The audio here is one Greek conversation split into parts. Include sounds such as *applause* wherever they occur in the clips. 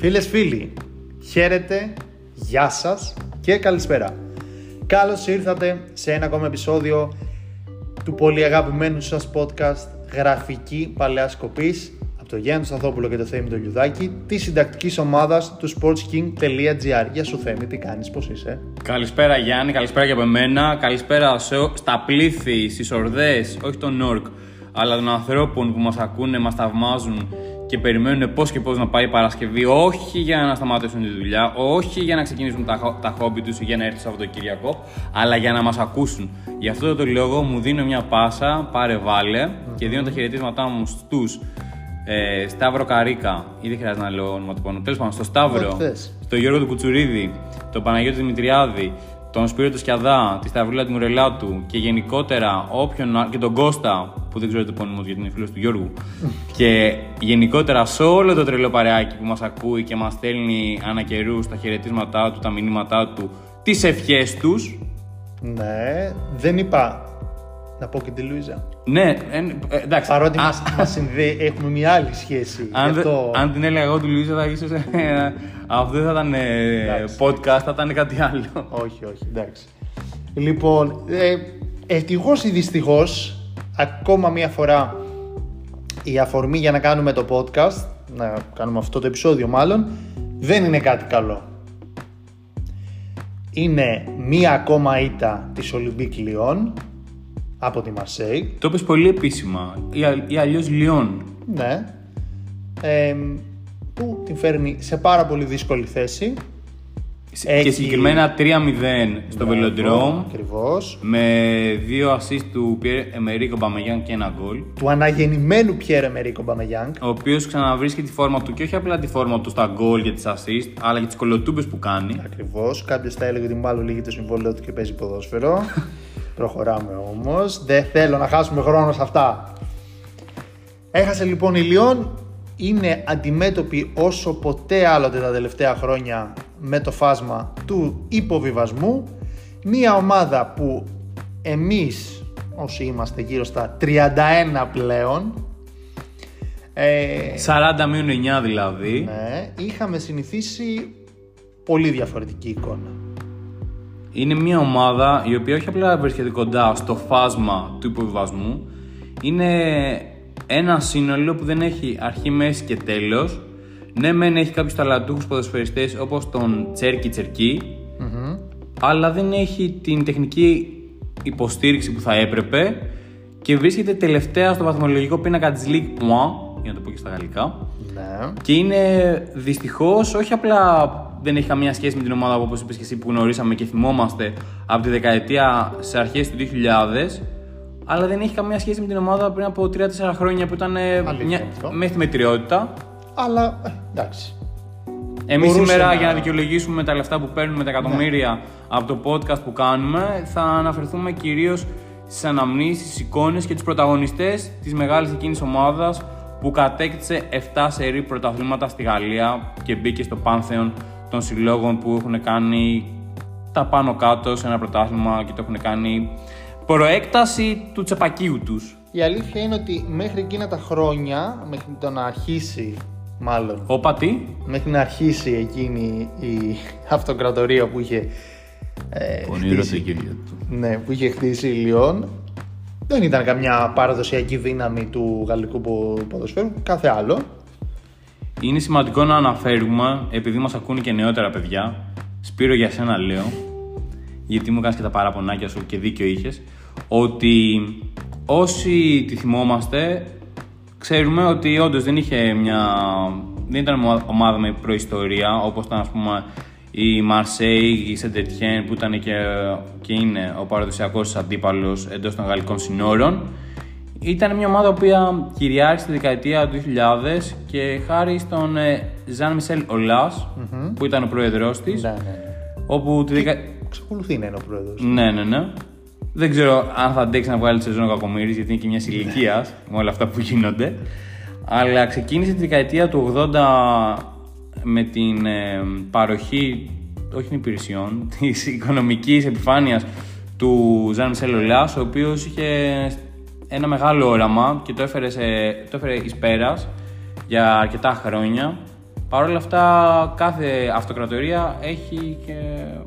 Φίλες φίλοι, χαίρετε, γεια σας και καλησπέρα. Καλώς ήρθατε σε ένα ακόμα επεισόδιο του πολύ αγαπημένου σας podcast Γραφική Παλαιάς Κοπής από το Γιάννη Σταθόπουλο και το Θέμη το Λιουδάκη της συντακτικής ομάδας του sportsking.gr Γεια σου Θέμη, τι κάνεις, πώς είσαι; Καλησπέρα Γιάννη, καλησπέρα και από εμένα. Καλησπέρα σε, στα πλήθη, στις ορδές, όχι των Νόρκ, αλλά των ανθρώπων που μας ακούνε, μας θαυμάζουν και περιμένουν πώς και πώς να πάει η Παρασκευή, όχι για να σταματήσουν τη δουλειά, όχι για να ξεκινήσουν τα, τα χόμπι τους ή για να έρθει το Σαββατοκύριακο, αλλά για να μας ακούσουν. Γι' αυτό το λόγο μου δίνω μια πάσα, πάρε βάλε και δίνω τα χαιρετίσματά μου στους ε, Σταύρο Καρίκα, ή δεν χρειάζεται να λέω ονοματικό. Τέλος πάντων, στο Σταύρο, στο Γιώργο του Κουτσουρίδη, τον Παναγιώτη Δημητριάδη, τον Σπύρο του Σκιαδά, τη Σταυρούλα του Μουρελάτου και γενικότερα όποιον. και τον Κώστα, που δεν ξέρω το επώνυμο γιατί είναι φίλος του Γιώργου. *laughs* και γενικότερα σε όλο το τρελό παρεάκι που μας ακούει και μας στέλνει ανά καιρούς τα χαιρετίσματά του, τα μηνύματά του, τις ευχές τους. Ναι, δεν είπα να πω και τη Λουίζα. Ναι, ε, εντάξει. Παρότι μας, μας συνδέει, έχουμε μια άλλη σχέση. Αν, αυτό... αν την έλεγα εγώ τη Λουίζα θα ίσως ε, αυτό δεν θα ήταν ε, podcast, θα ήταν κάτι άλλο. όχι, όχι, εντάξει. Λοιπόν, ε, ευτυχώς ή δυστυχώς, ακόμα μία φορά η αφορμή για να κάνουμε το podcast, να κάνουμε αυτό το επεισόδιο μάλλον, δεν είναι κάτι καλό. Είναι μία ακόμα ήττα της Ολυμπίκ Λιόν από τη Μαρσέη. Το είπες πολύ επίσημα, ή, ή αλλιώς Λιόν. Ναι. Ε, που την φέρνει σε πάρα πολύ δύσκολη θέση. Έχει... Και συγκεκριμένα 3-0 στο ναι, Velodrome. Ακριβώς. Με δύο assist του Pierre Emerick Aubameyang και ένα γκολ. Του αναγεννημένου Pierre Emerick Aubameyang. Ο οποίος ξαναβρίσκει τη φόρμα του και όχι απλά τη φόρμα του στα γκολ και τις assist, αλλά και τις κολοτούμπες που κάνει. Ακριβώς. Κάποιος θα έλεγε ότι μάλλον λύγει το συμβόλαιο του και παίζει ποδόσφαιρο. *laughs* Προχωράμε όμως. Δεν θέλω να χάσουμε χρόνο σε αυτά. Έχασε λοιπόν η Λιόν είναι αντιμέτωποι όσο ποτέ άλλοτε τα τελευταία χρόνια με το φάσμα του υποβιβασμού. Μία ομάδα που εμείς όσοι είμαστε γύρω στα 31 πλέον 40 9 δηλαδή. Ναι, είχαμε συνηθίσει πολύ διαφορετική εικόνα. Είναι μια ομάδα η οποία όχι απλά βρίσκεται κοντά στο φάσμα του υποβιβασμού, είναι ένα σύνολο που δεν έχει αρχή, μέση και τέλος. Ναι, μεν έχει κάποιους ταλαντούχους ποδοσφαιριστές όπως τον Τσέρκι Τσερκί, αλλά δεν έχει την τεχνική υποστήριξη που θα έπρεπε και βρίσκεται τελευταία στο βαθμολογικό πίνακα της League 1, για να το πω και στα γαλλικά. Ναι. Και είναι δυστυχώς όχι απλά δεν έχει καμία σχέση με την ομάδα όπως είπες και εσύ που γνωρίσαμε και θυμόμαστε από τη δεκαετία σε αρχές του 2000 αλλά δεν έχει καμία σχέση με την ομάδα πριν από 3-4 χρόνια που ήταν ε, μια... μέχρι τη μετριότητα. Αλλά ε, εντάξει. Εμείς σήμερα, να... για να δικαιολογήσουμε τα λεφτά που παίρνουμε, τα εκατομμύρια ναι. από το podcast που κάνουμε, θα αναφερθούμε κυρίως στις αναμνήσεις, στις εικόνες και τους πρωταγωνιστές της μεγάλης εκείνης ομάδας που κατέκτησε 7 σερή πρωταθλήματα στη Γαλλία και μπήκε στο πάνθεον των συλλόγων που έχουν κάνει τα πάνω κάτω σε ένα πρωτάθλημα και το έχουν κάνει προέκταση του τσεπακίου τους. Η αλήθεια είναι ότι μέχρι εκείνα τα χρόνια, μέχρι το να αρχίσει μάλλον. Όπα τι; Μέχρι να αρχίσει εκείνη η αυτοκρατορία που είχε ε, χτίσει, του. Ναι, που είχε χτίσει η Λιόν. Δεν ήταν καμιά παραδοσιακή δύναμη του γαλλικού ποδοσφαίρου, κάθε άλλο. Είναι σημαντικό να αναφέρουμε, επειδή μας ακούνε και νεότερα παιδιά, Σπύρο για σένα λέω, γιατί μου κάνεις και τα παραπονάκια σου και δίκιο είχες, ότι όσοι τη θυμόμαστε ξέρουμε ότι όντως δεν είχε μια... δεν ήταν ομάδα με προϊστορία όπως ήταν ας πούμε η Μαρσέη, η Σεντετιέν που ήταν και, και είναι ο παραδοσιακός αντίπαλος εντός των γαλλικών συνόρων ήταν μια ομάδα που κυριάρχησε τη δεκαετία του 2000 και χάρη στον Ζαν Μισελ Ολάς που ήταν ο πρόεδρος της ναι, ναι, ναι. όπου τη δεκα... Ξεκολουθεί να είναι ο πρόεδρος. Ναι, ναι, ναι. Δεν ξέρω αν θα αντέξει να βγάλει τη σεζόν ο Κακομοίρης, γιατί είναι και μια ηλικία με όλα αυτά που γίνονται. Αλλά ξεκίνησε τη δεκαετία του 80 με την ε, παροχή, όχι των υπηρεσιών, της οικονομικής επιφάνειας του Ζαν Μισελ ο οποίος είχε ένα μεγάλο όραμα και το έφερε, σε, το έφερε εις πέρας για αρκετά χρόνια Παρ' όλα αυτά, κάθε αυτοκρατορία έχει και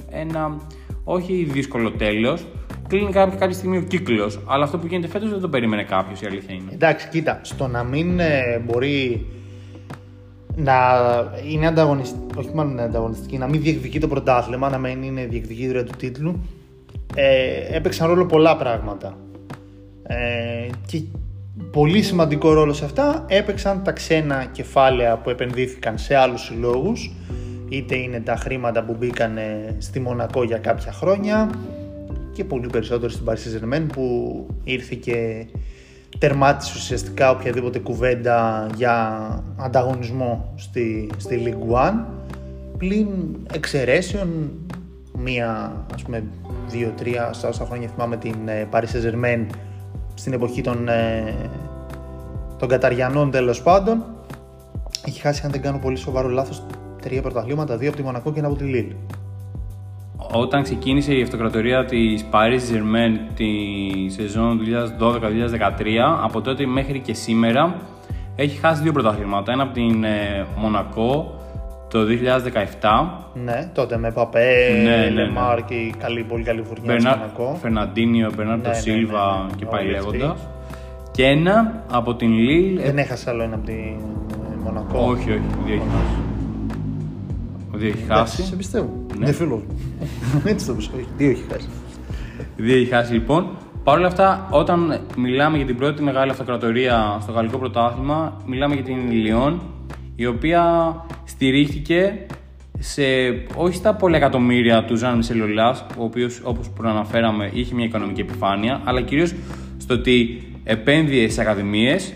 ένα όχι δύσκολο τέλος. Κλείνει κάποια, κάποια στιγμή ο κύκλος. Αλλά αυτό που γίνεται φέτος δεν το περίμενε κάποιος, η αλήθεια είναι. Εντάξει, κοίτα, στο να μην ε, μπορεί να είναι ανταγωνιστική, όχι μάλλον είναι ανταγωνιστική, να μην διεκδικεί το πρωτάθλημα, να μην είναι διεκδικήτρια του τίτλου, ε, έπαιξαν ρόλο πολλά πράγματα. Ε, και πολύ σημαντικό ρόλο σε αυτά έπαιξαν τα ξένα κεφάλαια που επενδύθηκαν σε άλλους συλλόγους είτε είναι τα χρήματα που μπήκαν στη Μονακό για κάποια χρόνια και πολύ περισσότερο στην Paris saint που ήρθε και τερμάτισε ουσιαστικά οποιαδήποτε κουβέντα για ανταγωνισμό στη, στη League One πλην εξαιρέσεων μία ας πούμε δύο-τρία στα όσα χρόνια θυμάμαι την ε, Paris saint στην εποχή των, ε, των Καταριανών τέλος πάντων έχει χάσει αν δεν κάνω πολύ σοβαρό λάθος τρία πρωταθλήματα, δύο από τη Μονακό και ένα από τη Λίλ. Όταν ξεκίνησε η αυτοκρατορία της Paris Germain τη σεζόν 2012-2013, από τότε μέχρι και σήμερα έχει χάσει δύο πρωταθλήματα. Ένα από την ε, Μονακό το 2017. Ναι, τότε με Παπέ, ναι, ναι, Λεμάρ ναι. και η καλή, πολύ καλή φουρνιά Μπερνα... Μονακό. Φερναντίνιο, Μπερνάρτο ναι, Σίλβα και πάει λέγοντα. Και ένα από την Λίλ. Δεν έχασε άλλο ένα από την Μονακό. Όχι, όχι, δύο έχει χάσει. Δύο έχει χάσει. Σε πιστεύω. Ναι. Δεν φίλος. *laughs* Έτσι το πιστεύω. Δύο έχει χάσει. Δύο έχει χάσει λοιπόν. Παρ' όλα αυτά, όταν μιλάμε για την πρώτη μεγάλη αυτοκρατορία στο γαλλικό πρωτάθλημα, μιλάμε για την Λιόν, η οποία στηρίχθηκε σε, όχι στα πολλά εκατομμύρια του Ζαν Μισελολά, ο οποίος όπως προαναφέραμε είχε μια οικονομική επιφάνεια, αλλά κυρίως στο ότι επένδυε σε ακαδημίες,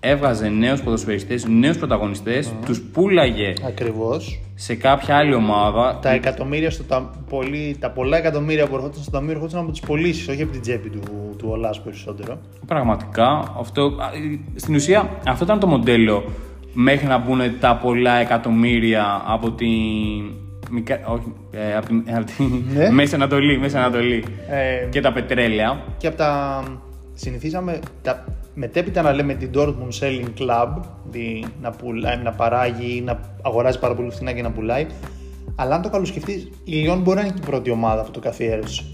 έβγαζε νέους ποδοσφαιριστές, νέους πρωταγωνιστές, mm. τους πούλαγε Ακριβώς. σε κάποια άλλη ομάδα. Τα εκατομμύρια στο τα, πολύ, τα πολλά εκατομμύρια που ερχόταν στο ταμείο ερχόταν από τις πωλήσεις, όχι από την τσέπη του, του Ολά περισσότερο. Πραγματικά. Αυτό, στην ουσία αυτό ήταν το μοντέλο μέχρι να μπουν τα πολλά εκατομμύρια από την. Όχι, ε, από την, από ναι. Μέση Ανατολή, Μέση Ανατολή ε, και τα πετρέλαια. Και από τα. Συνηθίζαμε τα, μετέπειτα να λέμε την Dortmund Selling Club, δι, να, πουλάει, να παράγει ή να αγοράζει πάρα πολύ φθηνά και να πουλάει. Αλλά αν το καλοσκεφτείς, η Λιόν μπορεί να είναι και η πρώτη ομάδα που το καθιέρωσε.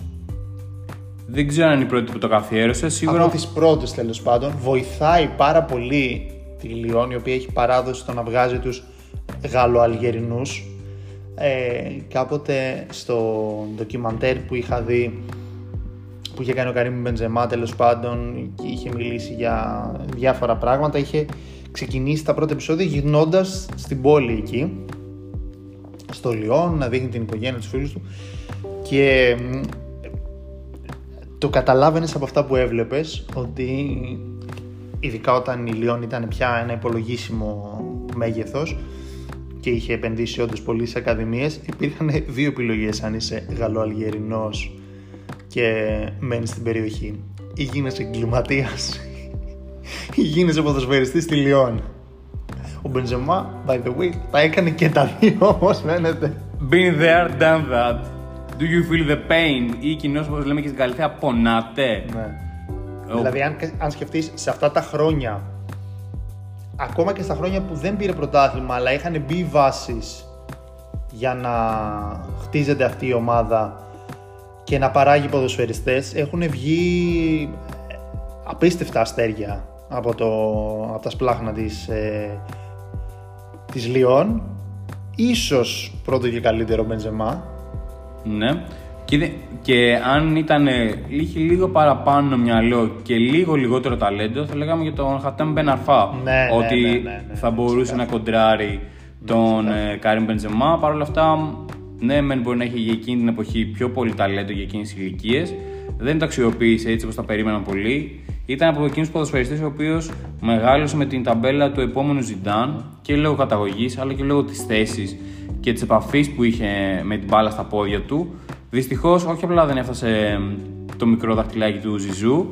Δεν ξέρω αν είναι η πρώτη που το καθιέρωσε. Σίγουρα. Από τις πρώτες τέλος πάντων. Βοηθάει πάρα πολύ τη Λιόν, η οποία έχει παράδοση στο να βγάζει τους Γαλλοαλγερινούς. Ε, κάποτε στο ντοκιμαντέρ που είχα δει που είχε κάνει ο Καρύμ Μπεντζεμά τέλος πάντων και είχε μιλήσει για διάφορα πράγματα είχε ξεκινήσει τα πρώτα επεισόδια γυρνώντας στην πόλη εκεί στο Λιόν να δείχνει την οικογένεια τους φίλους του και το καταλάβαινες από αυτά που έβλεπες ότι ειδικά όταν η Λιόν ήταν πια ένα υπολογίσιμο μέγεθος και είχε επενδύσει όντως πολύ σε ακαδημίες υπήρχαν δύο επιλογές αν είσαι γαλλοαλγερινός και μένεις στην περιοχή. Ή γίνεσαι εγκληματίας ή γίνεσαι ποδοσφαιριστής στη Λιόν. Ο Μπενζεμά, by the way, τα έκανε και τα δύο όμως φαίνεται. Been there, done that. Do you feel the pain; Ή κοινώς όπως λέμε και στην Καλυθέα πονάτε. Ναι. Δηλαδή, αν, αν σκεφτείς σε αυτά τα χρόνια, ακόμα και στα χρόνια που δεν πήρε πρωτάθλημα, αλλά είχαν μπει βάσεις για να χτίζεται αυτή η ομάδα και να παράγει ποδοσφαιριστές, έχουν βγει απίστευτα αστέρια από, το, από τα σπλάχνα της, ε, της Λιόν. Ίσως πρώτο και καλύτερο Μπενζεμά. Ναι. Και, και αν ήταν είχε λίγο παραπάνω μυαλό και λίγο λιγότερο ταλέντο, θα λέγαμε για τον Χατέμ Μπεναρφά. Ναι, ότι ναι, ναι, ναι, ναι θα μπορούσε να κοντράρει τον ε, Κάριμ Μπεντζεμά. Παρ' όλα αυτά, ναι, μεν μπορεί να έχει για εκείνη την εποχή πιο πολύ ταλέντο για εκείνες τις ηλικίες. Δεν το αξιοποίησε έτσι όπως τα περίμεναν πολλοί. Ήταν από εκείνους τους ποδοσφαιριστές ο οποίος μεγάλωσε με την ταμπέλα του επόμενου Ζιντάν και λόγω καταγωγής αλλά και λόγω της θέσης και της επαφής που είχε με την μπάλα στα πόδια του. Δυστυχώς, όχι απλά δεν έφτασε το μικρό δαχτυλάκι του Ζιζού,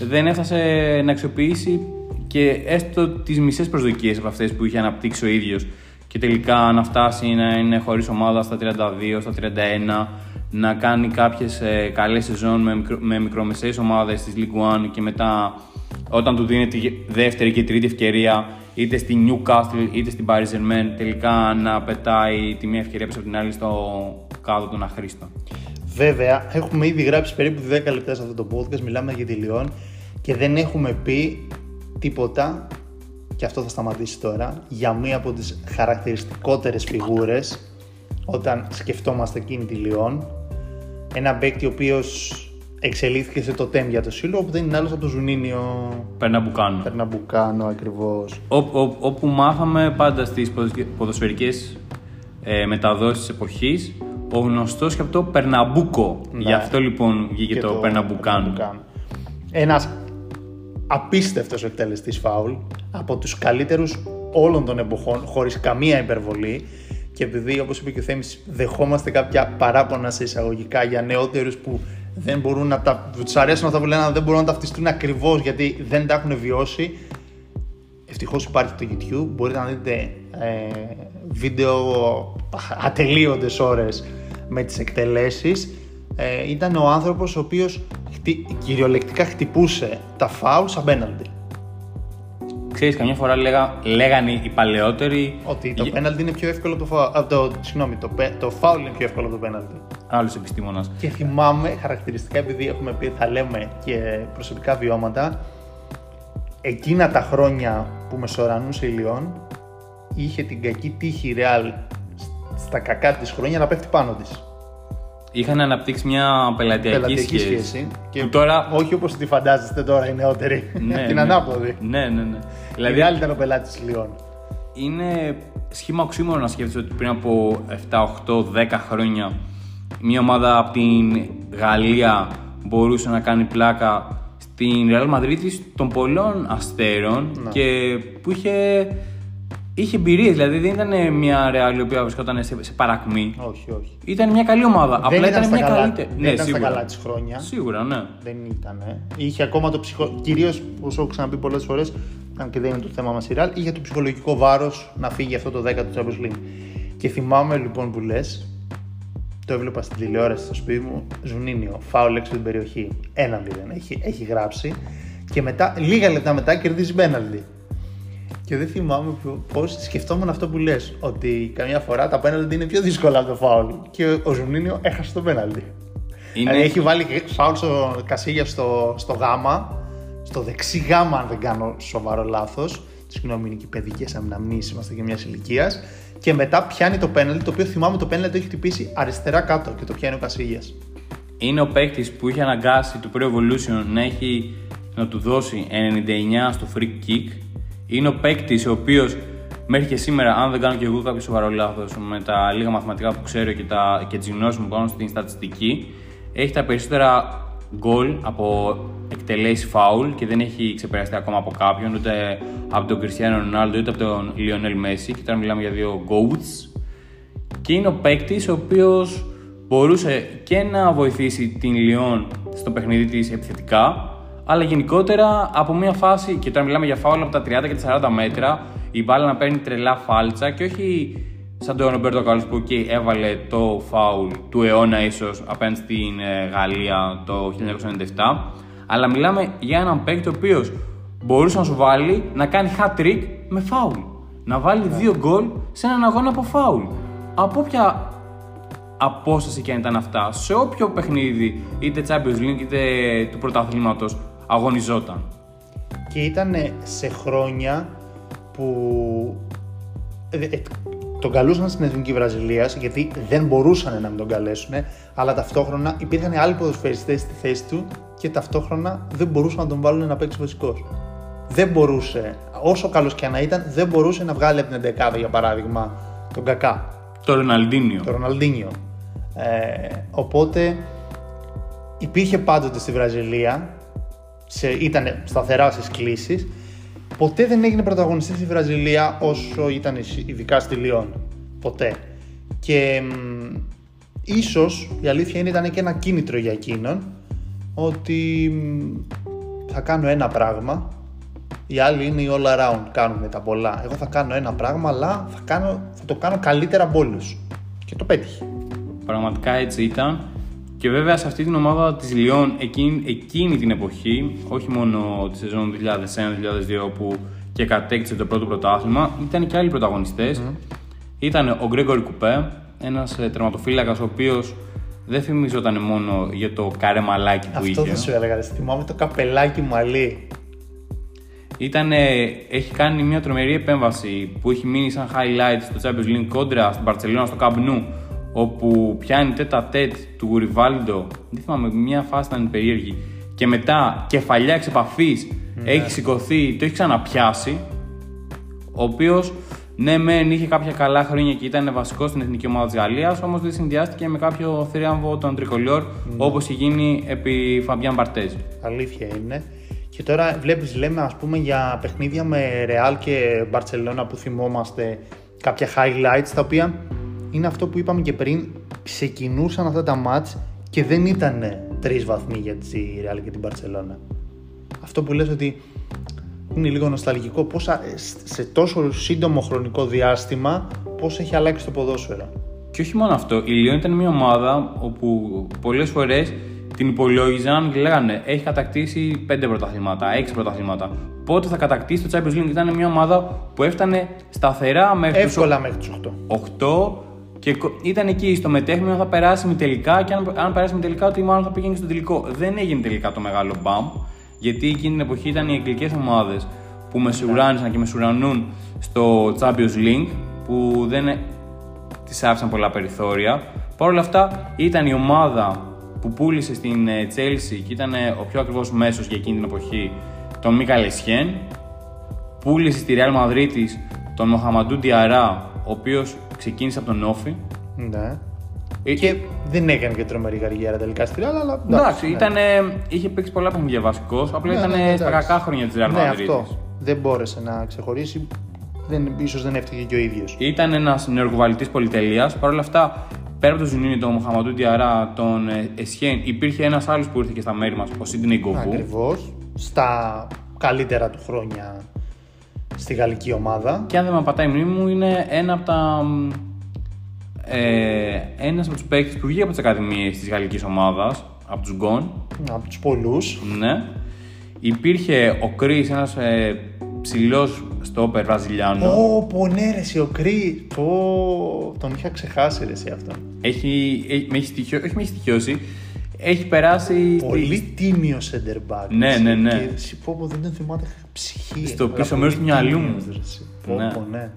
δεν έφτασε να αξιοποιήσει και έστω τις μισές προσδοκίες από αυτές που είχε αναπτύξει ο ίδιος και τελικά να φτάσει να είναι χωρίς ομάδα στα 32, στα 31, να κάνει κάποιες ε, καλές σεζόν με, μικρο, με μικρομεσαίες ομάδες της League One και μετά όταν του δίνει τη δεύτερη και τρίτη ευκαιρία είτε στη Newcastle είτε στην Paris Saint-Germain τελικά να πετάει τη μία ευκαιρία πίσω από την άλλη στο κάδο των αχρήστων. Βέβαια, έχουμε ήδη γράψει περίπου 10 λεπτά σε αυτό το podcast, μιλάμε για τη Λιόν και δεν έχουμε πει τίποτα και αυτό θα σταματήσει τώρα για μία από τις χαρακτηριστικότερες φιγούρες όταν σκεφτόμαστε εκείνη τη Λιόν ένα παίκτη ο οποίος εξελίχθηκε σε τοτέμ για το σύλλογο που δεν είναι άλλος από το Ζουνίνιο Περναμπουκάνο. Περναμπουκάνο ακριβώς. Ό, ό, όπου μάθαμε πάντα στις ποδοσφαιρικές ε, μεταδόσεις της εποχής ο γνωστός και από το Περναμπούκο. Ναι. Γι' αυτό λοιπόν βγήκε Και το, Περναμπουκάνο. Ένας απίστευτος εκτελεστής φάουλ από τους καλύτερους όλων των εποχών χωρίς καμία υπερβολή και επειδή όπως είπε και ο Θέμης δεχόμαστε κάποια παράπονα σε εισαγωγικά για νεότερους που δεν μπορούν να τα... τους αρέσουν αυτά που λένε αλλά δεν μπορούν να ταυτιστούν ακριβώς γιατί δεν τα έχουν βιώσει Ευτυχώς υπάρχει το YouTube, μπορείτε να δείτε ε, βίντεο ατελείωτες ώρες με τις εκτελέσεις. Ε, ήταν ο άνθρωπος ο οποίος χτι, κυριολεκτικά χτυπούσε τα φάουλ σαν πέναλτι. Ξέρεις, καμιά φορά λέγα, λέγανε οι παλαιότεροι Ότι το Για- πέναλτι είναι πιο εύκολο από το φάουλ. Από το, συγγνώμη, το, πε- το φάουλ είναι πιο εύκολο από το πέναλτι. άλλος επιστήμονας. Και θυμάμαι χαρακτηριστικά, επειδή έχουμε πει θα λέμε και προσωπικά βιώματα, εκείνα τα χρόνια που μεσορανούσε η Λιόν, είχε την κακή τύχη η Ρεάλ στα κακά της χρόνια να πέφτει πάνω της. Είχαν αναπτύξει μια πελατειακή, Πελατειακή σχέση. σχέση. Που τώρα... Όχι όπως τη φαντάζεστε τώρα οι νεότεροι. Ναι, *laughs* την ναι. ανάποδη. Ναι, ναι, ναι. Η Δηλαδή Ρεάλ ήταν ο πελάτης της Λιόν. είναι σχήμα οξύμορο να σκέφτεσαι ότι πριν από 7, 8, 10 χρόνια μια ομάδα από την Γαλλία μπορούσε να κάνει πλάκα στην Real Madrid των πολλών αστέρων Ναι. και που είχε, είχε εμπειρίες, δηλαδή δεν ήταν μια Real η οποία βρισκόταν σε, σε παρακμή. Όχι, όχι. Ήταν μια καλή ομάδα, απλά δεν ήταν, στα μια καλά, καλύτερη. δεν ναι, ήταν σίγουρα. στα καλά της χρόνια. Σίγουρα, ναι. Δεν ήταν. Είχε ακόμα το ψυχο... Κυρίως, όσο έχω ξαναπεί πολλές φορές, αν και δεν είναι το θέμα μας η Real, είχε το ψυχολογικό βάρος να φύγει αυτό το 10 του Champions League. Και θυμάμαι λοιπόν που λες, το έβλεπα στην τηλεόραση στο σπίτι μου, Ζουνίνιο, φάουλ έξω την περιοχή. Ένα μηδέν έχει, έχει γράψει. Και μετά, λίγα λεπτά μετά κερδίζει πέναλτι. Και δεν θυμάμαι πώς σκεφτόμουν αυτό που λες, ότι καμιά φορά τα πέναλτι είναι πιο δύσκολα από το φάουλ. Και ο Ζουνίνιο έχασε το πέναλτι. Είναι... Δηλαδή έχει βάλει και φάουλ στο Κασίγια στο, στο γάμα, στο δεξί γάμα, αν δεν κάνω σοβαρό λάθος. Συγγνώμη, είναι και παιδικές αμυναμνήσεις, είμαστε και μιας ηλικίας. Και μετά πιάνει το πέναλτι, το οποίο θυμάμαι το πέναλτι το έχει χτυπήσει αριστερά κάτω και το πιάνει ο Κασίγιας. είναι ο παίκτης που είχε αναγκάσει το Pro Evolution να, έχει, να του δώσει 99 στο free kick. Είναι ο παίκτης ο οποίος μέχρι και σήμερα, αν δεν κάνω και εγώ κάποιο σοβαρό λάθος, με τα λίγα μαθηματικά που ξέρω και, τα, και τις γνώσεις μου πάνω στην στατιστική, έχει τα περισσότερα γκολ από εκτελέσεις foul και δεν έχει ξεπεραστεί ακόμα από κάποιον, ούτε από τον Cristiano Ronaldo, ούτε από τον Lionel Messi. Και τώρα μιλάμε για δύο GOATs. Και είναι ο παίκτης ο οποίος μπορούσε και να βοηθήσει την Λιόν στο παιχνίδι της επιθετικά, αλλά γενικότερα από μια φάση, και τώρα μιλάμε για φάουλ από τα 30 και τα 40 μέτρα, η μπάλα να παίρνει τρελά φάλτσα και όχι σαν τον Ρομπέρτο Κάλλος που εκεί έβαλε το φάουλ του αιώνα ίσως απέναντι στην ε, Γαλλία το 1997, αλλά μιλάμε για έναν παίκτη ο οποίος μπορούσε να σου βάλει να κάνει hat trick με φάουλ. Να βάλει δύο γκολ σε έναν αγώνα από φάουλ. Από όποια απόσταση και αν ήταν αυτά, σε όποιο παιχνίδι, είτε Champions League είτε του πρωταθλήματος, αγωνιζόταν. Και ήταν σε χρόνια που ε, ε, τον καλούσαν στην εθνική Βραζιλία γιατί δεν μπορούσαν να μην τον καλέσουν, αλλά ταυτόχρονα υπήρχαν άλλοι ποδοσφαιριστές στη θέση του και ταυτόχρονα δεν μπορούσαν να τον βάλουν να παίξει βασικός. Δεν μπορούσε, όσο καλός και να ήταν, δεν μπορούσε να βγάλει από την 11 για παράδειγμα τον Κακά, Το Ροναλντίνιο. τον Ροναλντίνιο. Ε, οπότε υπήρχε πάντοτε στη Βραζιλία, σε, ήταν σταθερά στις κλήσεις, ποτέ δεν έγινε πρωταγωνιστής στη Βραζιλία όσο ήταν ειδικά στη Λιόν. Ποτέ. Και μ, ίσως η αλήθεια είναι ήταν και ένα κίνητρο για εκείνον ότι μ, θα κάνω ένα πράγμα οι άλλοι είναι οι all around, κάνουν τα πολλά. Εγώ θα κάνω ένα πράγμα, αλλά θα, κάνω, θα το κάνω καλύτερα από όλους. Και το πέτυχε. Πραγματικά έτσι ήταν. Και βέβαια σε αυτή την ομάδα της Λιόν εκείνη, εκείνη την εποχή, όχι μόνο τη σεζόν 2001-2002 που και κατέκτησε το πρώτο πρωτάθλημα. Ήταν και άλλοι πρωταγωνιστές. Ήταν ο Γκρέγκορ Κουπέ, ένας τερματοφύλακας ο οποίος δεν θυμιζόταν μόνο για το καρέ μαλάκι που Αυτό είχε. δεν σου έλεγα. ρε. Θυμάμαι το καπελάκι μαλλί. Ήτανε, έχει κάνει μια τρομερή επέμβαση που έχει μείνει σαν highlight στο Champions League κόντρα στην Barcelona στο Camp Nou όπου πιάνει τέτα τέτ του Γουριβάλντο δεν θυμάμαι, μια φάση ήταν περίεργη και μετά κεφαλιά εξ επαφής έχει σηκωθεί, το έχει ξαναπιάσει ο οποίος ναι, μεν είχε κάποια καλά χρόνια και ήταν βασικός στην εθνική ομάδα της Γαλλίας, όμως δεν συνδυάστηκε με κάποιο θρίαμβο των τρικολιόρ όπως είχε γίνει επί Φαμπιάν Μπαρτέζ. Αλήθεια είναι. Και τώρα βλέπεις, λέμε ας πούμε για παιχνίδια με Real και Barcelona που θυμόμαστε κάποια highlights τα οποία είναι αυτό που είπαμε και πριν, ξεκινούσαν αυτά τα μάτς και δεν ήταν τρεις βαθμοί για τη Real και την Barcelona. Αυτό που λες ότι είναι λίγο νοσταλγικό πώς α- σε τόσο σύντομο χρονικό διάστημα πώς έχει αλλάξει το ποδόσφαιρο. Και όχι μόνο αυτό, η Λιόν ήταν μια ομάδα όπου πολλές φορές την υπολόγιζαν και λέγανε έχει κατακτήσει 5 πρωταθλήματα, 6 πρωταθλήματα. Πότε θα κατακτήσει το Champions League. Ήταν μια ομάδα που έφτανε σταθερά μέχρι τους Εύκολα μέχρι τους 8. 8 και κο- ήταν εκεί στο μετέχνιο θα περάσει με τελικά και αν, αν περάσει με τελικά ότι μάλλον θα πήγαινε στο τελικό. Δεν έγινε τελικά το μεγάλο μπαμ γιατί εκείνη την εποχή ήταν οι αγγλικές ομάδες που μεσουράνησαν και μεσουρανούν στο Champions League που δεν ε- τις άφησαν πολλά περιθώρια. Παρ' όλα αυτά ήταν η ομάδα που πούλησε στην ε, Chelsea και ήταν ε, ο πιο ακριβώς μέσος για εκείνη την εποχή τον Μίκα Λεσιέν πούλησε στη Real Madrid της τον Μοχαμαντού Διαρά, ο οποίος ξεκίνησε από τον Όφη. Ναι. Ε, Και δεν έκανε και τρομερή καριέρα τελικά στη Real, αλλά Εντάξει, ναι. ήταν, είχε παίξει πολλά παιχνίδια βασικό, απλά Ναι, ήταν ναι, ναι, στα εντάξει. κακά χρόνια της Real Ναι, Madrid. αυτό. Δεν μπόρεσε να ξεχωρίσει. Δεν, ίσως δεν έφταιγε και ο ίδιος. Ήταν ένας νεορκοβαλητή πολυτελείας. Παρ' όλα αυτά, πέρα από τον Ζουνίνη, τον Μοχαμαντού Διαρά, τον ε, Εσιέν, υπήρχε ένας άλλος που ήρθε και στα μέρη μας, ο Σίντνεϊ Γκοβού. Ακριβώς. Στα καλύτερα του χρόνια στη γαλλική ομάδα. Και αν δεν με πατάει η μνήμη μου, είναι ένα από τα. μ, Ε, ένας από τους παίκτες που βγήκε από τις ακαδημίες της γαλλικής ομάδας, από τους Γκον, Από τους πολλούς. Ναι. Υπήρχε ο Κρι, ένας ε, ψηλός στόπερ Βραζιλιάνο. Ω, πω ναι ρε εσύ, ο Κρι. Πω, τον είχα ξεχάσει ρε εσύ αυτό. Έχει, έχει, με έχει στοιχειώ, όχι με έχει στοιχειώσει. Έχει περάσει. Πολύ τίμιο center back. Ναι, εσύ. ναι, ναι. Και εσύ πω, πω, δεν τον θυμάται είχα ψυχή. Στο Αλλά πίσω πολύ μέρος του μυαλού μου. τίμιος, ρε εσύ. Πω, Ναι. πω, ναι.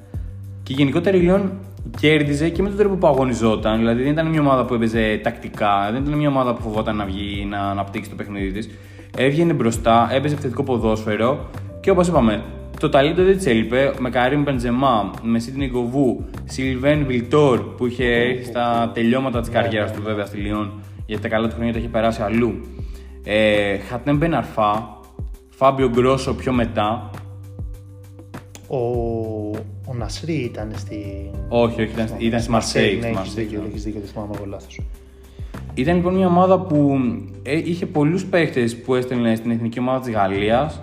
Και γενικότερα η Λιόν κέρδιζε και με τον τρόπο που αγωνιζόταν. Δηλαδή δεν ήταν μια ομάδα που έπαιζε τακτικά, δεν ήταν μια ομάδα που φοβόταν να βγει να αναπτύξει το παιχνίδι της. Έβγαινε μπροστά, έπαιζε επιθετικό ποδόσφαιρο και όπως είπαμε, το ταλέντο δεν της έλειπε. Με Καρύμ Μπεντζεμά, με Σίτνη Γκοβού, Σιλβέν Βιλτόρ που είχε έρθει στα τελειώματα της καριέρας του βέβαια στη Λιόν, γιατί τα καλά του χρόνια τα είχε περάσει αλλού. Ε, Χατέμ Μπεναρφά, Φάμπιο Γκρόσο πιο μετά. Ο, ο Νασρί ήταν στη. Όχι, όχι, ήταν, ήταν στη Μαρσέη. Ναι, στη έχεις Μαρσέη, δίκιο, ναι. έχεις δίκιο, δεν θυμάμαι εγώ λάθος. Ήταν λοιπόν μια ομάδα που ε, είχε πολλούς παίχτες που έστελνε στην εθνική ομάδα της Γαλλίας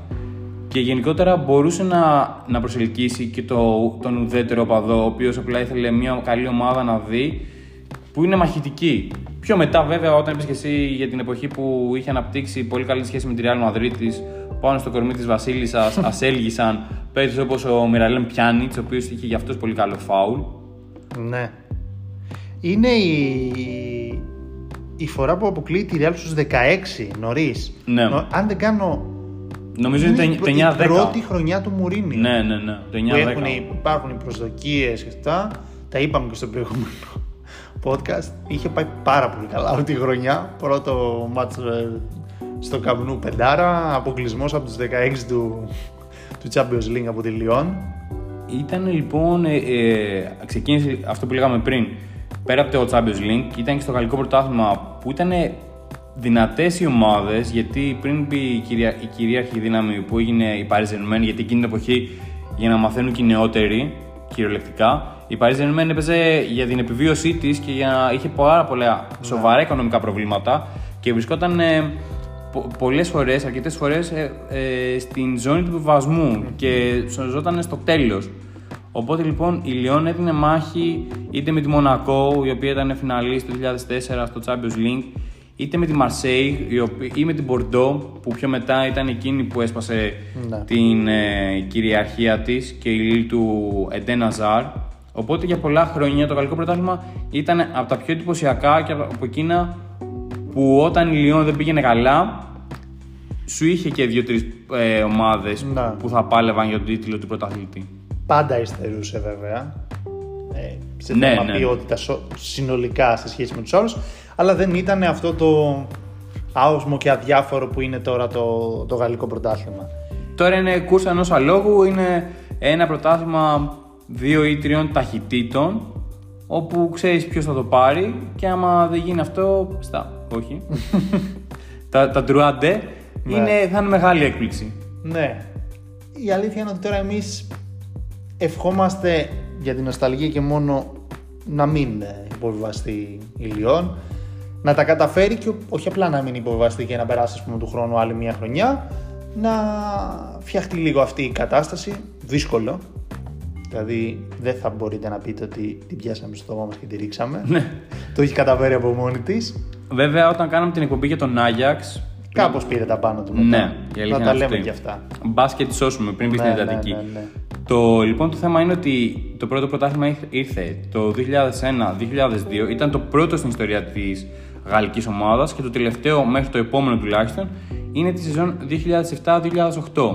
και γενικότερα μπορούσε να, να προσελκύσει και το, τον ουδέτερο οπαδό, ο οποίος απλά ήθελε μια καλή ομάδα να δει που είναι μαχητική. Πιο μετά, βέβαια, όταν είπες και εσύ για την εποχή που είχε αναπτύξει πολύ καλή σχέση με τη Real Madrid της, πάνω στο κορμί της Βασίλισσας, *laughs* ασέλγησαν παίκτες όπως ο Μιραλέμ Πιάνιτς, ο οποίος είχε για αυτός πολύ καλό φάουλ. Ναι. Είναι η, η φορά που αποκλείει τη Real στους 16 νωρίς. Ναι. Αν δεν κάνω. Νομίζω είναι, η το, πρω- 9-10. η πρώτη χρονιά του Μουρίνιο. Ναι, ναι, ναι, το 9-10. Που έχουν, υπάρχουν οι προσδοκίες και αυτά. Τα είπαμε και στο προηγούμενο podcast. Είχε πάει πάρα πολύ καλά αυτή τη χρονιά. Πρώτο μάτς ε, στο Καμπνού Πεντάρα. Αποκλεισμός από τους 16 του, του Champions League από τη Λιόν. Ήταν λοιπόν, ε, ε, ξεκίνησε αυτό που λέγαμε πριν, πέρα από το Champions League, ήταν και στο γαλλικό πρωτάθλημα που ήταν δυνατές οι ομάδες, γιατί πριν πει η, κυρία, η κυρίαρχη δύναμη που έγινε η Paris Saint-Germain, γιατί εκείνη την εποχή για να μαθαίνουν και οι νεότεροι, κυριολεκτικά, η Paris Saint-Germain έπαιζε για την επιβίωσή της και για, είχε πάρα πολλά σοβαρά οικονομικά προβλήματα και βρισκόταν ε, πο- πολλές φορές, αρκετές φορές ε, ε, στην ζώνη του επιβασμού και σωζόταν στο τέλος. Οπότε λοιπόν η Λιόν έδινε μάχη είτε με τη Μονακό, η οποία ήταν φιναλίστ το 2004 στο Champions League, είτε με τη Μαρσέη ή με την Μπορντό που πιο μετά ήταν εκείνη που έσπασε Ναι. την ε, κυριαρχία της και η λύλη του Εντένα Ζάρ. Οπότε για πολλά χρόνια το γαλλικό πρωτάθλημα ήταν από τα πιο εντυπωσιακά και από εκείνα που όταν η Λιόν δεν πήγαινε καλά σου είχε και δύο-τρεις ε, ομάδες Ναι. που θα πάλευαν για τον τίτλο του πρωταθλητή. Πάντα υστερούσε βέβαια. Ε, σε Ναι, θέμα ναι. ποιότητα σο- συνολικά σε σχέση με τους άλλους. Αλλά δεν ήταν αυτό το άοσμο και αδιάφορο που είναι τώρα το, το γαλλικό πρωτάθλημα. Τώρα είναι κούρσα ενός αλόγου, είναι ένα πρωτάθλημα δύο ή τριών ταχυτήτων όπου ξέρεις ποιος θα το πάρει και άμα δεν γίνει αυτό, στα, όχι, *laughs* τα, τα ντρουάντε, Ναι. είναι, θα είναι μεγάλη έκπληξη. Ναι. Η αλήθεια είναι ότι τώρα εμείς ευχόμαστε για την νοσταλγία και μόνο να μην ε, υποβιβαστεί η Λιόν, να τα καταφέρει και όχι απλά να μην υποβιβαστεί και να περάσει ας πούμε, του χρόνου άλλη μια χρονιά, να φτιαχτεί λίγο αυτή η κατάσταση. Δύσκολο. Δηλαδή δεν θα μπορείτε να πείτε ότι την πιάσαμε στο στόμα μας και τη ρίξαμε. Ναι. Το έχει καταφέρει από μόνη της. Βέβαια, όταν κάναμε την εκπομπή για τον Άγιαξ, Κάπως πήρε τα πάνω του μετά. ναι, η αλήθεια να είναι τα λέμε αυτή. και αυτά. Μπάσκετ τη σώσουμε πριν μπει στην Ναι, ναι, εντατική. ναι, ναι. Το λοιπόν το θέμα είναι ότι το πρώτο πρωτάθλημα ήρθε- ήρθε το 2001-2002, ήταν το πρώτο στην ιστορία της γαλλικής ομάδας και το τελευταίο μέχρι το επόμενο τουλάχιστον είναι τη σεζόν 2007-2008.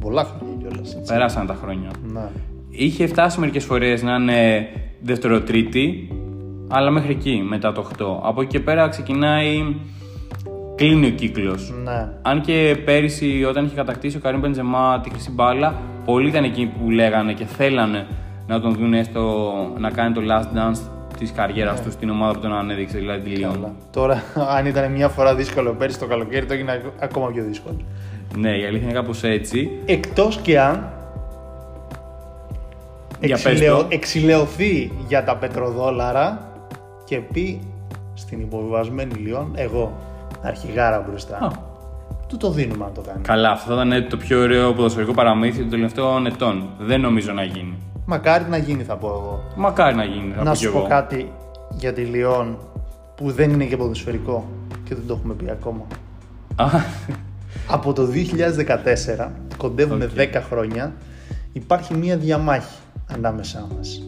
Πολλά χρόνια κιόλας. έτσι. Περάσαν τα χρόνια. Ναι. Είχε φτάσει μερικές φορές να είναι δευτεροτρίτη, αλλά μέχρι εκεί μετά το 8. Από εκεί και πέρα ξεκινάει. Κλείνει ο κύκλος. Ναι. Αν και πέρυσι, όταν είχε κατακτήσει ο Καρύμ Μπεντζεμά τη χρυσή μπάλα, πολλοί ήταν εκεί που λέγανε και θέλανε να τον δουν έστω να κάνει το last dance της καριέρας του στην ομάδα που τον ανέδειξε, δηλαδή τη Λιόν. Καλά. Τώρα, αν ήταν μια φορά δύσκολο πέρυσι το καλοκαίρι, το έγινε ακ- ακόμα πιο δύσκολο. Ναι, η αλήθεια είναι κάπως έτσι. Εκτός και αν Για πες εξηλαιο- το. εξηλαιωθεί για τα πετροδόλαρα και πει στην υποβιβασμένη Λιόν, εγώ, αρχηγάρα μπροστά. Α. Του το δίνουμε αν το κάνει. Καλά, αυτό θα ήταν το πιο ωραίο ποδοσφαιρικό παραμύθι των τελευταίων ετών. Δεν νομίζω να γίνει. Μακάρι να γίνει, θα πω εγώ. Μακάρι να γίνει, θα να πω κι σου πω εγώ. κάτι για τη Λιόν που δεν είναι και ποδοσφαιρικό και δεν το έχουμε πει ακόμα. Α, Από το 2014, κοντεύουμε 10 χρόνια, υπάρχει μία διαμάχη ανάμεσά μας.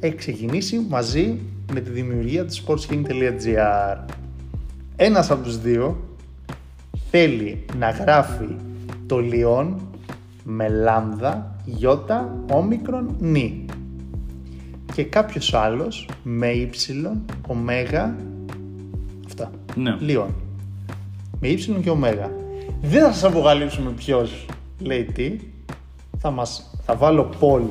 Έχει ξεκινήσει μαζί με τη δημιουργία του sportsking.gr. Ένας από τους δύο θέλει να γράφει το Λιόν με λάμδα, γιώτα, όμικρον, νι. Και κάποιος άλλος με ύψιλον, ωμέγα, αυτά. ναι. Λιόν. Με ύψιλον και ωμέγα. Δεν θα σας αποκαλύψουμε ποιος λέει τι. Θα, μας, θα βάλω poll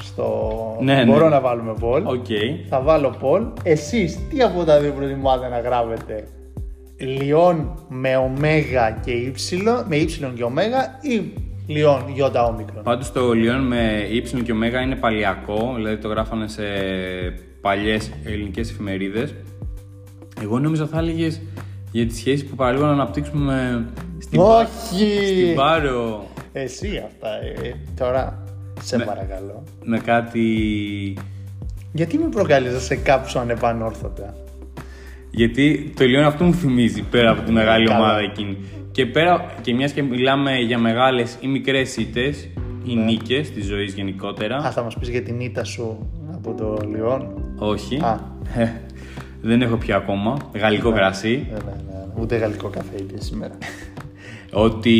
στο... Ναι, ναι. Μπορώ να βάλουμε poll. OK. Θα βάλω poll. Εσείς τι από τα δύο προτιμάτε να γράφετε; Λιόν με ωμέγα και ύψιλον, με ύψιλον και ωμέγα ή λιόν γιώτα όμικρον; Πάντως το Λιόν με Y και Ω είναι παλιακό, δηλαδή το γράφανε σε παλιές ελληνικές εφημερίδες. Εγώ νόμιζα θα έλεγες για τις σχέσεις που παραλίγο να αναπτύξουμε στην, Πα- Όχι! στην Πάρο Εσύ αυτά. ε, τώρα σε Ναι. παρακαλώ. με κάτι. Γιατί με προκαλείς να σε κάψω ανεπανόρθωτα; Γιατί το Λιόν αυτό μου θυμίζει πέρα από τη μεγάλη Καλά. ομάδα εκείνη. Και πέρα και μιας και μιλάμε για μεγάλες ή μικρές ήττες ή Ναι. νίκες της ζωής γενικότερα. Α, θα μας πεις για την ήττα σου από το Λιόν; Όχι. Α. Δεν έχω πια ακόμα. Γαλλικό κρασί. Ναι, ναι, ναι. Ούτε γαλλικό καφέ είπε σήμερα. *laughs* ότι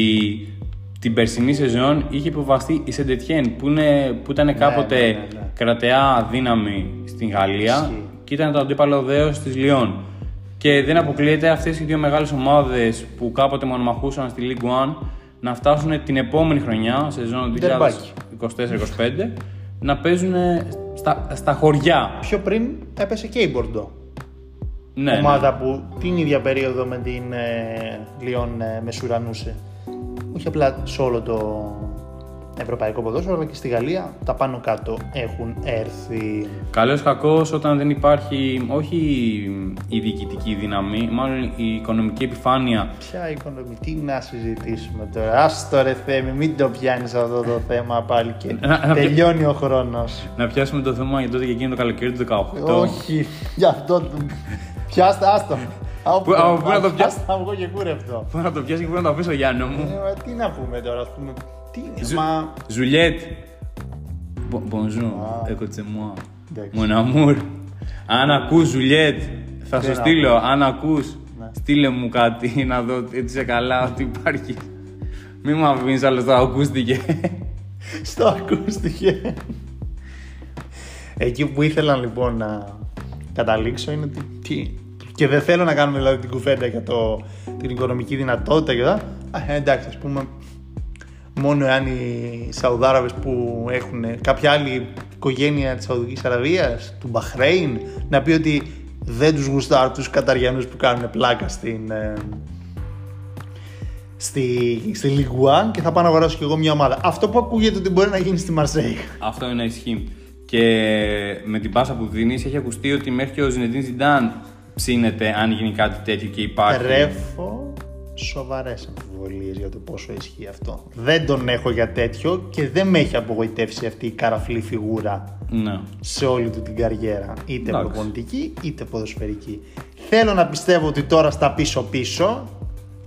την περσινή σεζόν είχε υποβαστεί η Σεντετιέν που, είναι, που ήταν κάποτε ναι, ναι, ναι. κρατεά δύναμη στην Γαλλία Ισχύει. και ήταν το αντίπαλο δέος της Λιόν. Και δεν αποκλείεται αυτές οι δύο μεγάλες ομάδες που κάποτε μονομαχούσαν στη League One να φτάσουν την επόμενη χρονιά, σεζόν Ντερμπάκι. 2024-2025, να παίζουν στα, στα χωριά. Πιο πριν έπεσε και η Μπορντό. Ναι, ναι. ομάδα που την ίδια περίοδο με την ε, Λιόν ε, μεσουρανούσε. Όχι απλά σε όλο το ευρωπαϊκό ποδόσφαιρο, αλλά και στη Γαλλία τα πάνω κάτω έχουν έρθει. Καλός ή κακός όταν δεν υπάρχει όχι η διοικητική δύναμη, μάλλον η οικονομική επιφάνεια. Ποια οικονομική, τι να συζητήσουμε τώρα. Άστο ρε Θέμη, μην το πιάνεις αυτό το θέμα πάλι και *laughs* Να- να- τελειώνει ο χρόνος. Να πιάσουμε το θέμα για τότε και εκείνο το καλοκαίρι του 18. Όχι, *laughs* γι' αυτό το... Πιάστε, άστο. Από Πού- από πού να το πιάσει. Θα βγω και κούρευτο. Πού να το πιάσει και πού να το αφήσω, Γιάννο μου. Ε, μα τι να πούμε τώρα, ας πούμε. Τι είναι, Ζου- μα. Ζουλιέτ. Bon- Bonjour, Α. écoutez-moi. Εντάξει. Mon amour. Αν ακούς Ζουλιέτ, θα Τι σου να στείλω. Αν ακούς, Ναι. στείλε μου κάτι να δω ότι είσαι καλά, ότι υπάρχει. Μην μου αφήνεις άλλο το ακούστηκε. Στο ακούστηκε. Εκεί που ήθελα λοιπόν να καταλήξω είναι ότι. Τι, και δεν θέλω να κάνουμε δηλαδή την κουβέντα για το, την οικονομική δυνατότητα και τα. Α, ε, εντάξει, ας πούμε. Μόνο εάν οι Σαουδάραβες που έχουν κάποια άλλη οικογένεια της Σαουδικής Αραβίας, του Μπαχρέιν, να πει ότι δεν τους γουστάρουν τους Καταριανούς που κάνουν πλάκα στην, ε, στη, στη Ligue 1 και θα πάω να αγοράσω κι εγώ μια ομάδα. Αυτό που ακούγεται ότι μπορεί να γίνει στη Μαρσέη. Αυτό είναι ισχύει. Και με την πάσα που δίνεις, έχει ακουστεί ότι μέχρι και ο Ζινετίν Ζιντάν ψήνεται αν γίνει κάτι τέτοιο και υπάρχει. Τρέφω σοβαρές αμφιβολίες για το πόσο ισχύει αυτό. Δεν τον έχω για τέτοιο και δεν με έχει απογοητεύσει αυτή η καραφλή φιγούρα Ναι. σε όλη του την καριέρα. Είτε Εντάξει. προπονητική είτε ποδοσφαιρική. Θέλω να πιστεύω ότι τώρα στα πίσω-πίσω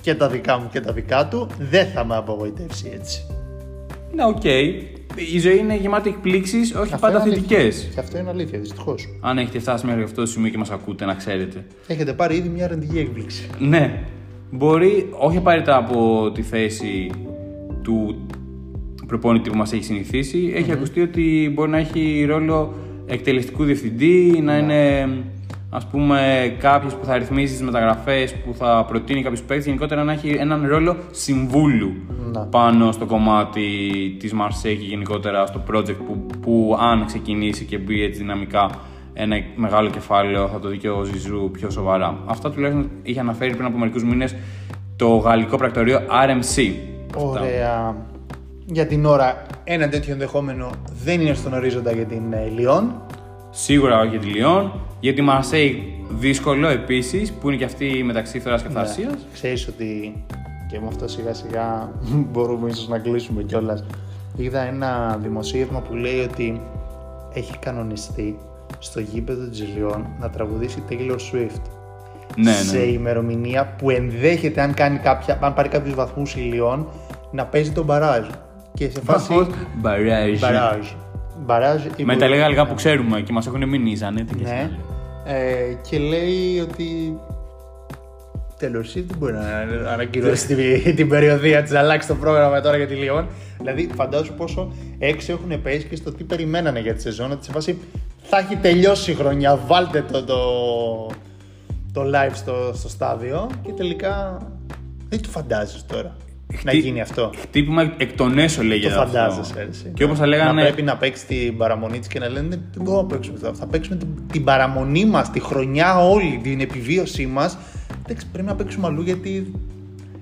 και τα δικά μου και τα δικά του δεν θα με απογοητεύσει έτσι. Ναι, οκ. Η ζωή είναι γεμάτη εκπλήξεις, όχι Αυτό πάντα είναι αλήθεια. θετικές. Και αυτό είναι αλήθεια, δυστυχώς. Αν έχετε φτάσει μέχρι αυτό το σημείο και μας ακούτε, να ξέρετε. Έχετε πάρει ήδη μια αρνητική έκπληξη. Ναι, μπορεί όχι απαραίτητα από τη θέση του προπόνητη που μας έχει συνηθίσει. Έχει ακουστεί ότι μπορεί να έχει ρόλο εκτελεστικού διευθυντή, να είναι ας πούμε κάποιος που θα ρυθμίζει τις μεταγραφές, που θα προτείνει κάποιους παίκτες, γενικότερα να έχει έναν ρόλο συμβούλου Να. πάνω στο κομμάτι της Marseille και γενικότερα στο project που, που αν ξεκινήσει και μπει έτσι δυναμικά ένα μεγάλο κεφάλαιο θα το δει και ο Ζιζού πιο σοβαρά. Αυτά τουλάχιστον είχε αναφέρει πριν από μερικούς μήνες το γαλλικό πρακτορείο RMC. Ωραία. Για την ώρα, ένα τέτοιο ενδεχόμενο δεν είναι στον ορίζοντα για την ε, Λιόν. Σίγουρα όχι για τη Λιόν. Για τη Μαρσέη δύσκολο επίσης, που είναι και αυτή μεταξύ φθορά και αυθαρσία. Ξέρεις ότι και με αυτό σιγά σιγά *laughs* μπορούμε ίσως να κλείσουμε κιόλας. Είδα ένα δημοσίευμα που λέει ότι έχει κανονιστεί στο γήπεδο της Λιόν να τραγουδήσει Taylor Swift. Ναι, σε ναι. ημερομηνία που ενδέχεται αν, κάνει κάποια, αν πάρει κάποιους βαθμούς η Λιόν να παίζει τον μπαράζ. Και σε φάση... Μπαράζ. Μπαράζ. Μπαράζ ή Με τα λίγα αργά που ξέρουμε και μας έχουν μείνει σαν έτσι και Ναι. σαν. Ε, και λέει ότι. Τέλο δεν μπορεί να ανακοινώσει την, την περιοδία της, να αλλάξει το πρόγραμμα τώρα για τη Λιόν. Δηλαδή, φαντάζομαι πόσο έξω έχουν πέσει και στο τι περιμένανε για τη σεζόν. Ότι σε φάση θα έχει τελειώσει η χρονιά. Βάλτε το, το, το live στο, στο στάδιο και τελικά. Δεν το φαντάζεσαι τώρα να Χτύ- γίνει αυτό. Χτύπημα εκ των έσω Το λέγεται αυτό. φαντάζεσαι. έτσι. Και όπως θα Να λέγανε. πρέπει να παίξει την παραμονή της και να λένε Δεν μπορούμε να παίξουμε αυτό. Θα παίξουμε την, την παραμονή μας, τη χρονιά όλη, την επιβίωσή μας. Εντάξει, πρέπει να παίξουμε αλλού γιατί.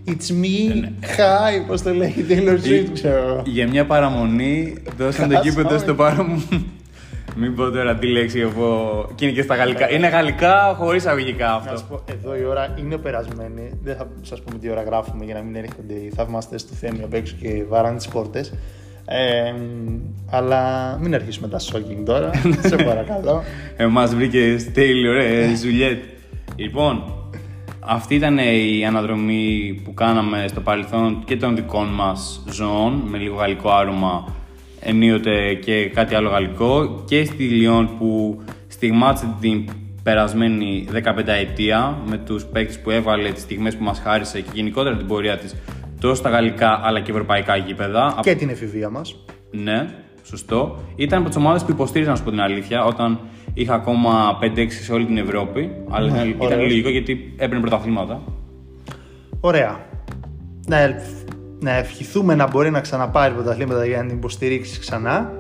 It's me, hi, πώς το λέει, Taylor Swift, ξέρω εγώ. Για μια παραμονή δώσαν το Χάσαμε. κήπεδο στο πάρο μου. Μην πω τώρα τι λέξη εγώ. Και είναι και στα γαλλικά. Είναι γαλλικά χωρίς αγωγικά Να αυτό. σου πω, εδώ η ώρα είναι περασμένη. Δεν θα σας πούμε τι ώρα γράφουμε για να μην έρχονται οι θαυμαστές του Θέμη απ' έξω και βάραν τις πόρτες. Ε, αλλά μην αρχίσουμε τα shocking τώρα. *laughs* σε παρακαλώ. Εμάς βρήκε Taylor, ε, Ζουλιέτ. Λοιπόν, αυτή ήταν η αναδρομή που κάναμε στο παρελθόν και των δικών μας ζωών με λίγο γαλλικό άρωμα ενίοτε και κάτι άλλο γαλλικό και στη Λιόν που στιγμάτισε την περασμένη 15 ετία με τους παίκτες που έβαλε τις στιγμές που μας χάρισε και γενικότερα την πορεία της τόσο στα γαλλικά αλλά και ευρωπαϊκά γήπεδα. και την εφηβεία μας. Ναι, σωστό. Ήταν από τις ομάδες που υποστήριζαν, να σου πω την αλήθεια, όταν είχα ακόμα 5-6 σε όλη την Ευρώπη. Αλλά Ναι, ήταν, ήταν ωραίος. λογικό γιατί έπαιρνε πρωταθλήματα. Ωραία. Να, ελ- να ευχηθούμε να μπορεί να ξαναπάρει πρωταθλήματα για να την υποστηρίξει ξανά.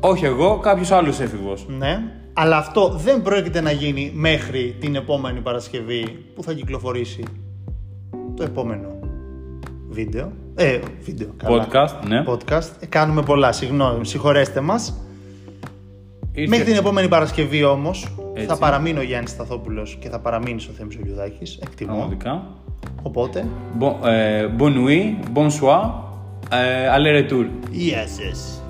Όχι εγώ, κάποιος άλλος έφηβος. Ναι. Αλλά αυτό δεν πρόκειται να γίνει μέχρι την επόμενη Παρασκευή που θα κυκλοφορήσει το επόμενο βίντεο. Ε, βίντεο. καλά. Podcast, ναι. Podcast. Ε, κάνουμε πολλά, συγγνώμη, συγχωρέστε μας. Μέχρι την επόμενη Παρασκευή όμως Έτσι. θα παραμείνει ο Γιάννης Σταθόπουλος και θα παραμείνει ο Θέμης Ολιουδάκης. Εκτιμώ. Πραγματικά. Οπότε, Bon, ε, bonne nuit, bonsoir, ε, allez retour. yes, yes.